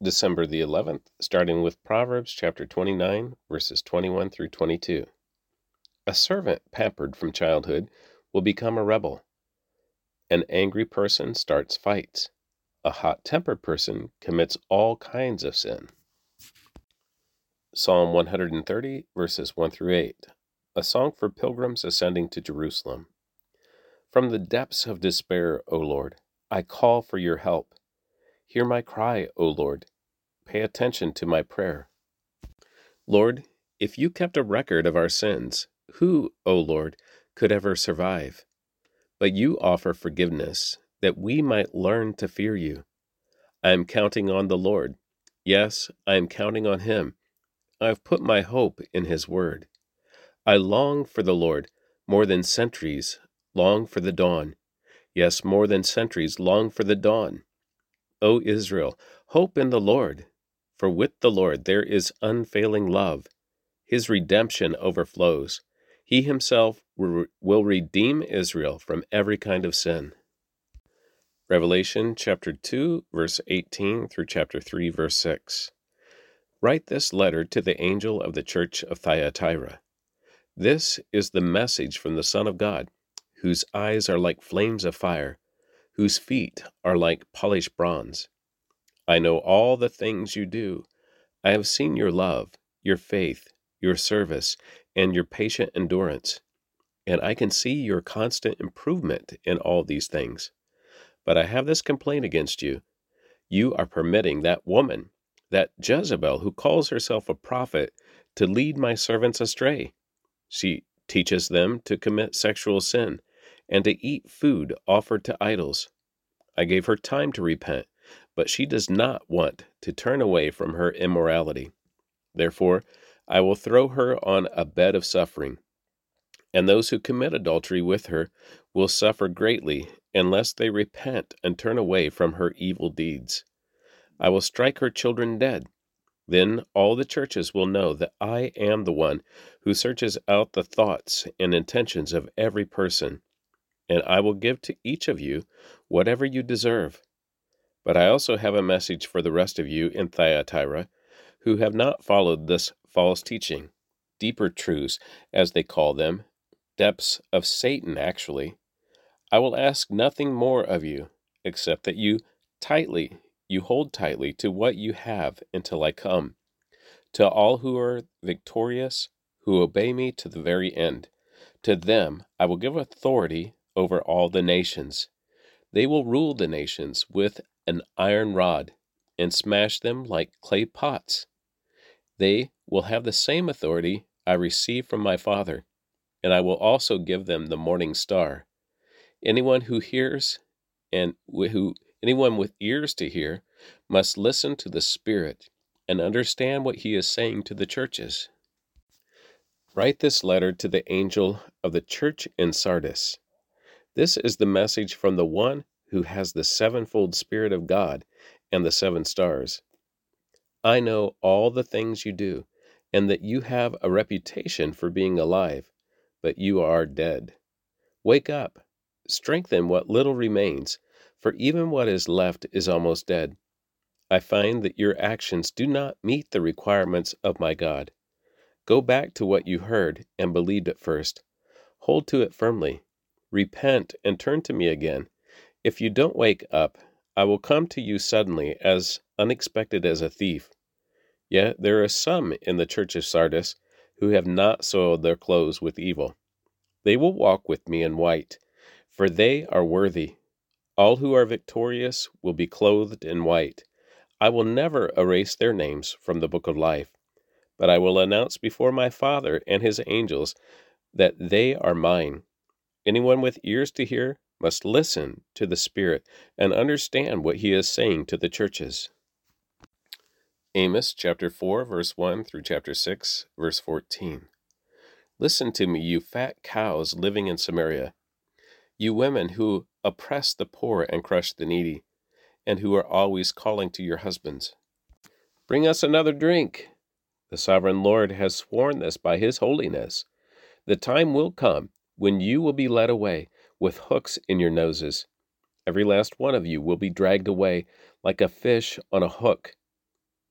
December the 11th, starting with Proverbs chapter 29, verses 21 through 22. A servant pampered from childhood will become a rebel. An angry person starts fights. A hot tempered person commits all kinds of sin. Psalm 130, verses 1 through 8. A song for pilgrims ascending to Jerusalem. From the depths of despair, O Lord, I call for your help. Hear my cry, O Lord. Pay attention to my prayer. Lord, if you kept a record of our sins, who, O Lord, could ever survive? But you offer forgiveness that we might learn to fear you. I am counting on the Lord. Yes, I am counting on him. I have put my hope in his word. I long for the Lord more than centuries long for the dawn. Yes, more than centuries long for the dawn. O Israel, hope in the Lord, for with the Lord there is unfailing love. His redemption overflows. He himself will redeem Israel from every kind of sin. Revelation chapter 2, verse 18 through chapter 3, verse 6. Write this letter to the angel of the church of Thyatira. This is the message from the Son of God, whose eyes are like flames of fire whose feet are like polished bronze. I know all the things you do. I have seen your love, your faith, your service, and your patient endurance, and I can see your constant improvement in all these things. But I have this complaint against you. You are permitting that woman, that Jezebel who calls herself a prophet, to lead my servants astray. She teaches them to commit sexual sin and to eat food offered to idols. I gave her time to repent, but she does not want to turn away from her immorality. Therefore, I will throw her on a bed of suffering, and those who commit adultery with her will suffer greatly unless they repent and turn away from her evil deeds. I will strike her children dead. Then all the churches will know that I am the one who searches out the thoughts and intentions of every person and I will give to each of you whatever you deserve. But I also have a message for the rest of you in Thyatira who have not followed this false teaching, deeper truths, as they call them, depths of Satan, actually. I will ask nothing more of you except that you tightly, you hold tightly to what you have until I come. To all who are victorious, who obey me to the very end, to them I will give authority over all the nations. They will rule the nations with an iron rod and smash them like clay pots. They will have the same authority I received from my Father, and I will also give them the morning star. Anyone who hears and who anyone with ears to hear must listen to the Spirit and understand what he is saying to the churches. Write this letter to the angel of the church in Sardis. This is the message from the one who has the sevenfold Spirit of God and the seven stars. I know all the things you do, and that you have a reputation for being alive, but you are dead. Wake up, strengthen what little remains, for even what is left is almost dead. I find that your actions do not meet the requirements of my God. Go back to what you heard and believed at first. Hold to it firmly Repent and turn to me again. If you don't wake up, I will come to you suddenly, as unexpected as a thief. Yet there are some in the church of Sardis who have not soiled their clothes with evil. They will walk with me in white, for they are worthy. All who are victorious will be clothed in white. I will never erase their names from the book of life, but I will announce before my Father and his angels that they are mine. Anyone with ears to hear must listen to the Spirit and understand what he is saying to the churches. Amos chapter 4, verse 1 through chapter 6, verse 14. Listen to me, you fat cows living in Samaria, you women who oppress the poor and crush the needy, and who are always calling to your husbands. Bring us another drink. The sovereign Lord has sworn this by his holiness. The time will come when you will be led away with hooks in your noses. Every last one of you will be dragged away like a fish on a hook,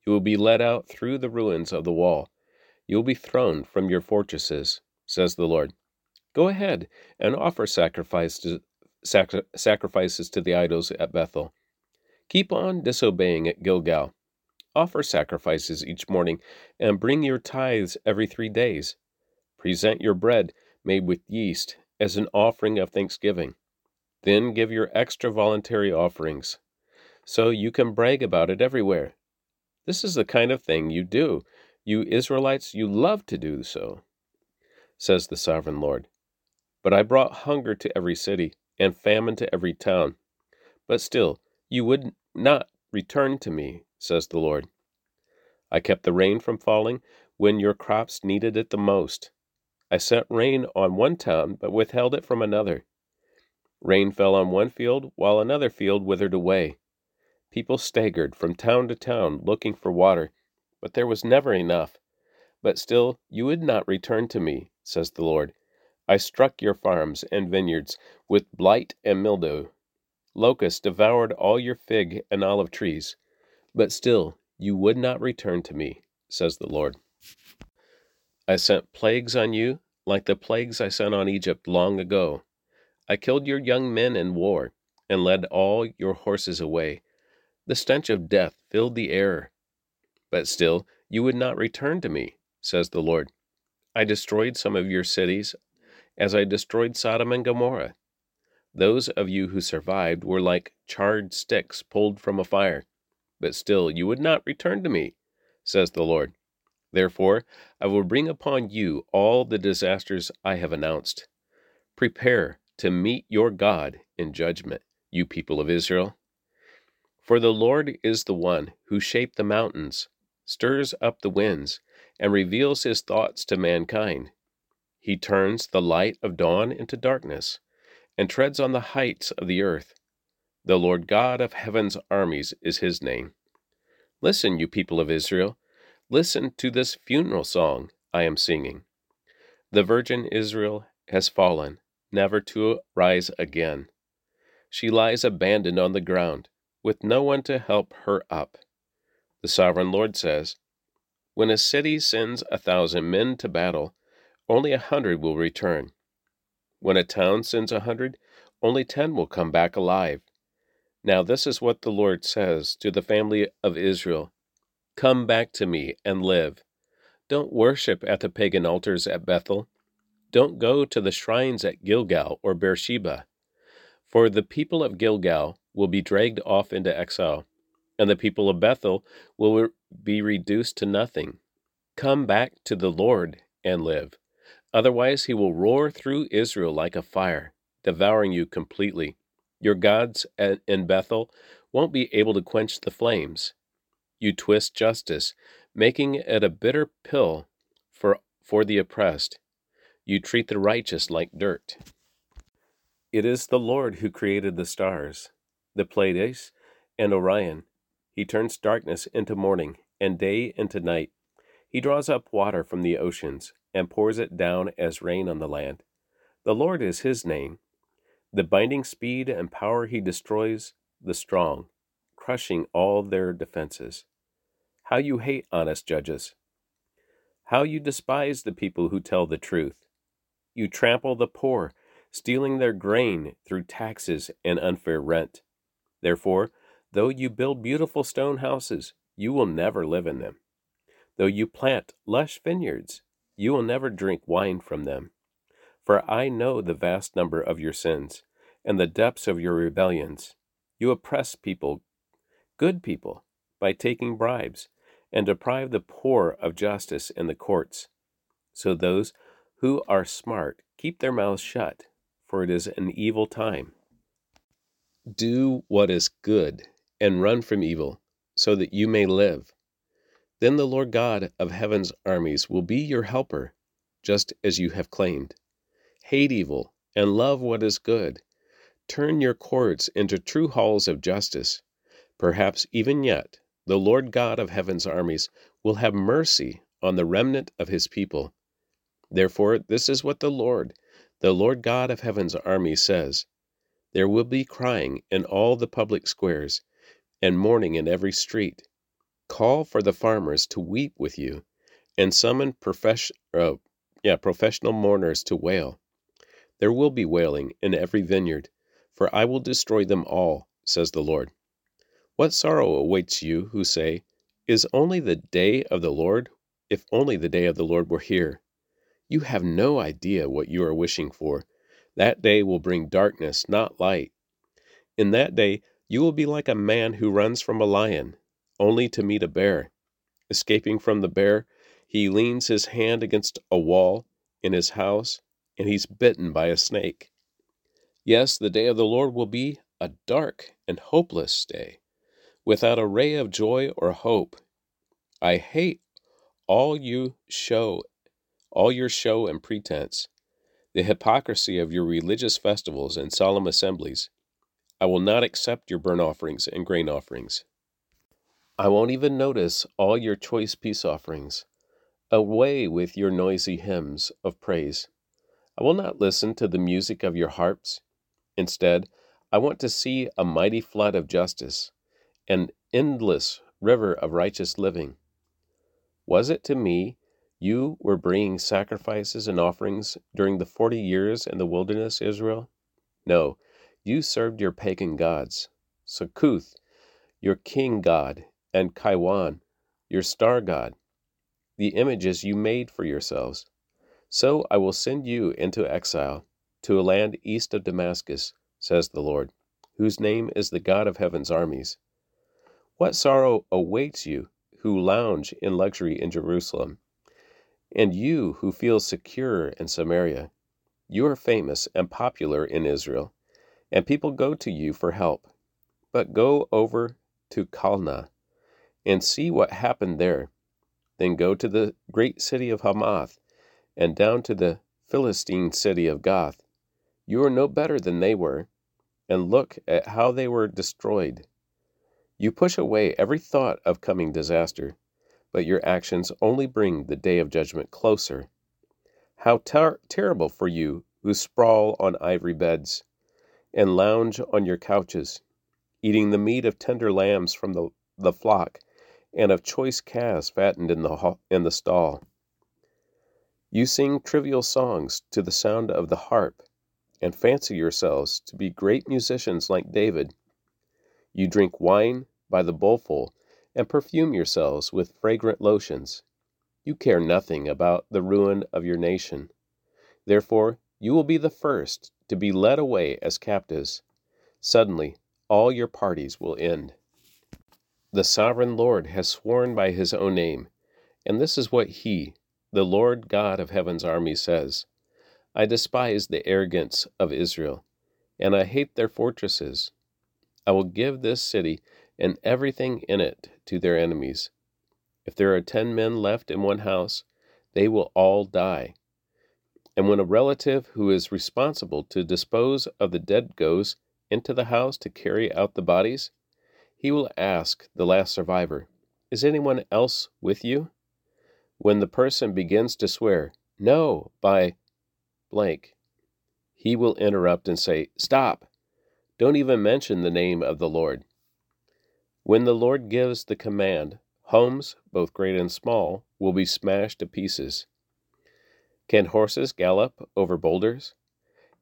You will be led out through the ruins of the wall. You will be thrown from your fortresses, says the Lord. Go ahead and offer sacrifice to, sacri- sacrifices to the idols at Bethel. Keep on disobeying at Gilgal. Offer sacrifices each morning and bring your tithes every three days. Present your bread made with yeast as an offering of thanksgiving. Then give your extra voluntary offerings, so you can brag about it everywhere. This is the kind of thing you do. You Israelites, you love to do so, says the sovereign Lord. But I brought hunger to every city, and famine to every town. But still, you would not return to me, says the Lord. I kept the rain from falling when your crops needed it the most. I sent rain on one town, but withheld it from another. Rain fell on one field, while another field withered away. People staggered from town to town looking for water, but there was never enough. But still you would not return to me, says the Lord. I struck your farms and vineyards with blight and mildew. Locusts devoured all your fig and olive trees, but still you would not return to me, says the Lord. I sent plagues on you, like the plagues I sent on Egypt long ago. I killed your young men in war, and led all your horses away. The stench of death filled the air. But still you would not return to me, says the Lord. I destroyed some of your cities, as I destroyed Sodom and Gomorrah. Those of you who survived were like charred sticks pulled from a fire. But still you would not return to me, says the Lord. Therefore I will bring upon you all the disasters I have announced. Prepare to meet your God in judgment, you people of Israel. For the Lord is the one who shaped the mountains, stirs up the winds, and reveals his thoughts to mankind. He turns the light of dawn into darkness, and treads on the heights of the earth. The Lord God of heaven's armies is his name. Listen, you people of Israel, listen to this funeral song I am singing. The Virgin Israel has fallen, never to rise again. She lies abandoned on the ground with no one to help her up. The sovereign Lord says, When a city sends a thousand men to battle, only a hundred will return. When a town sends a hundred, only ten will come back alive. Now, this is what the Lord says to the family of Israel Come back to me and live. Don't worship at the pagan altars at Bethel. Don't go to the shrines at Gilgal or Beersheba. For the people of Gilgal will be dragged off into exile, and the people of Bethel will be reduced to nothing. Come back to the Lord and live. Otherwise, he will roar through Israel like a fire, devouring you completely. Your gods in Bethel won't be able to quench the flames. You twist justice, making it a bitter pill for, for the oppressed. You treat the righteous like dirt. It is the Lord who created the stars the Pleiades, and Orion. He turns darkness into morning, and day into night. He draws up water from the oceans, and pours it down as rain on the land. The Lord is his name. The binding speed and power he destroys the strong, crushing all their defenses. How you hate honest judges! How you despise the people who tell the truth! You trample the poor, stealing their grain through taxes and unfair rent. Therefore, though you build beautiful stone houses, you will never live in them. Though you plant lush vineyards, you will never drink wine from them. For I know the vast number of your sins and the depths of your rebellions. You oppress people, good people, by taking bribes, and deprive the poor of justice in the courts. So those who are smart keep their mouths shut, for it is an evil time. Do what is good, and run from evil, so that you may live. Then the Lord God of heaven's armies will be your helper, just as you have claimed. Hate evil, and love what is good. Turn your courts into true halls of justice. Perhaps even yet the Lord God of heaven's armies will have mercy on the remnant of his people. Therefore, this is what the Lord, the Lord God of heaven's armies, says there will be crying in all the public squares, and mourning in every street. Call for the farmers to weep with you, and summon profession, uh, yeah, professional mourners to wail. There will be wailing in every vineyard, for I will destroy them all, says the Lord. What sorrow awaits you who say, Is only the day of the Lord? If only the day of the Lord were here. You have no idea what you are wishing for. That day will bring darkness, not light. In that day, you will be like a man who runs from a lion, only to meet a bear. Escaping from the bear, he leans his hand against a wall in his house, and he's bitten by a snake. Yes, the day of the Lord will be a dark and hopeless day, without a ray of joy or hope. I hate all you show, all your show and pretense, the hypocrisy of your religious festivals and solemn assemblies. I will not accept your burnt offerings and grain offerings. I won't even notice all your choice peace offerings. Away with your noisy hymns of praise. I will not listen to the music of your harps. Instead, I want to see a mighty flood of justice, an endless river of righteous living. Was it to me you were bringing sacrifices and offerings during the forty years in the wilderness, Israel? No, you served your pagan gods. Sakkuth, your king god, and Kaiwan, your star god, the images you made for yourselves. So I will send you into exile to a land east of Damascus, says the Lord, whose name is the God of heaven's armies. What sorrow awaits you who lounge in luxury in Jerusalem, and you who feel secure in Samaria? You are famous and popular in Israel, and people go to you for help. But go over to Calneh and see what happened there. Then go to the great city of Hamath and down to the Philistine city of Gath. You are no better than they were, and look at how they were destroyed. You push away every thought of coming disaster, but your actions only bring the day of judgment closer. How ter- terrible for you who sprawl on ivory beds and lounge on your couches, eating the meat of tender lambs from the, the flock and of choice calves fattened in the, in the stall. You sing trivial songs to the sound of the harp, and fancy yourselves to be great musicians like David. You drink wine by the bowlful, and perfume yourselves with fragrant lotions. You care nothing about the ruin of your nation. Therefore, you will be the first to be led away as captives. Suddenly, all your parties will end. The sovereign Lord has sworn by his own name, and this is what he, the Lord God of heaven's army, says I despise the arrogance of Israel, and I hate their fortresses. I will give this city and everything in it to their enemies. If there are ten men left in one house, they will all die. And when a relative who is responsible to dispose of the dead goes into the house to carry out the bodies, he will ask the last survivor, Is anyone else with you? When the person begins to swear, No, by blank, he will interrupt and say, Stop! Don't even mention the name of the Lord. When the Lord gives the command, homes, both great and small, will be smashed to pieces. Can horses gallop over boulders?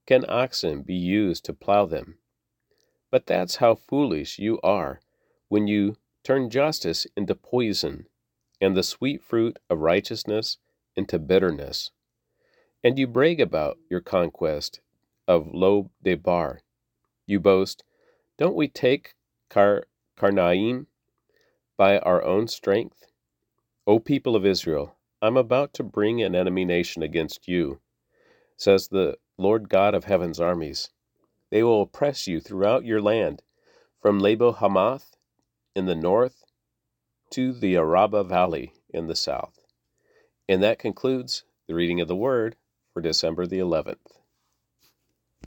Can oxen be used to plow them? But that's how foolish you are when you turn justice into poison and the sweet fruit of righteousness into bitterness. And you brag about your conquest of Lo Debar. You boast, Don't we take Car- Karnaim by our own strength? O people of Israel, I'm about to bring an enemy nation against you, says the Lord God of heaven's armies. They will oppress you throughout your land, from Lebo Hamath in the north to the Arabah Valley in the south. And that concludes the reading of the Word for December the 11th.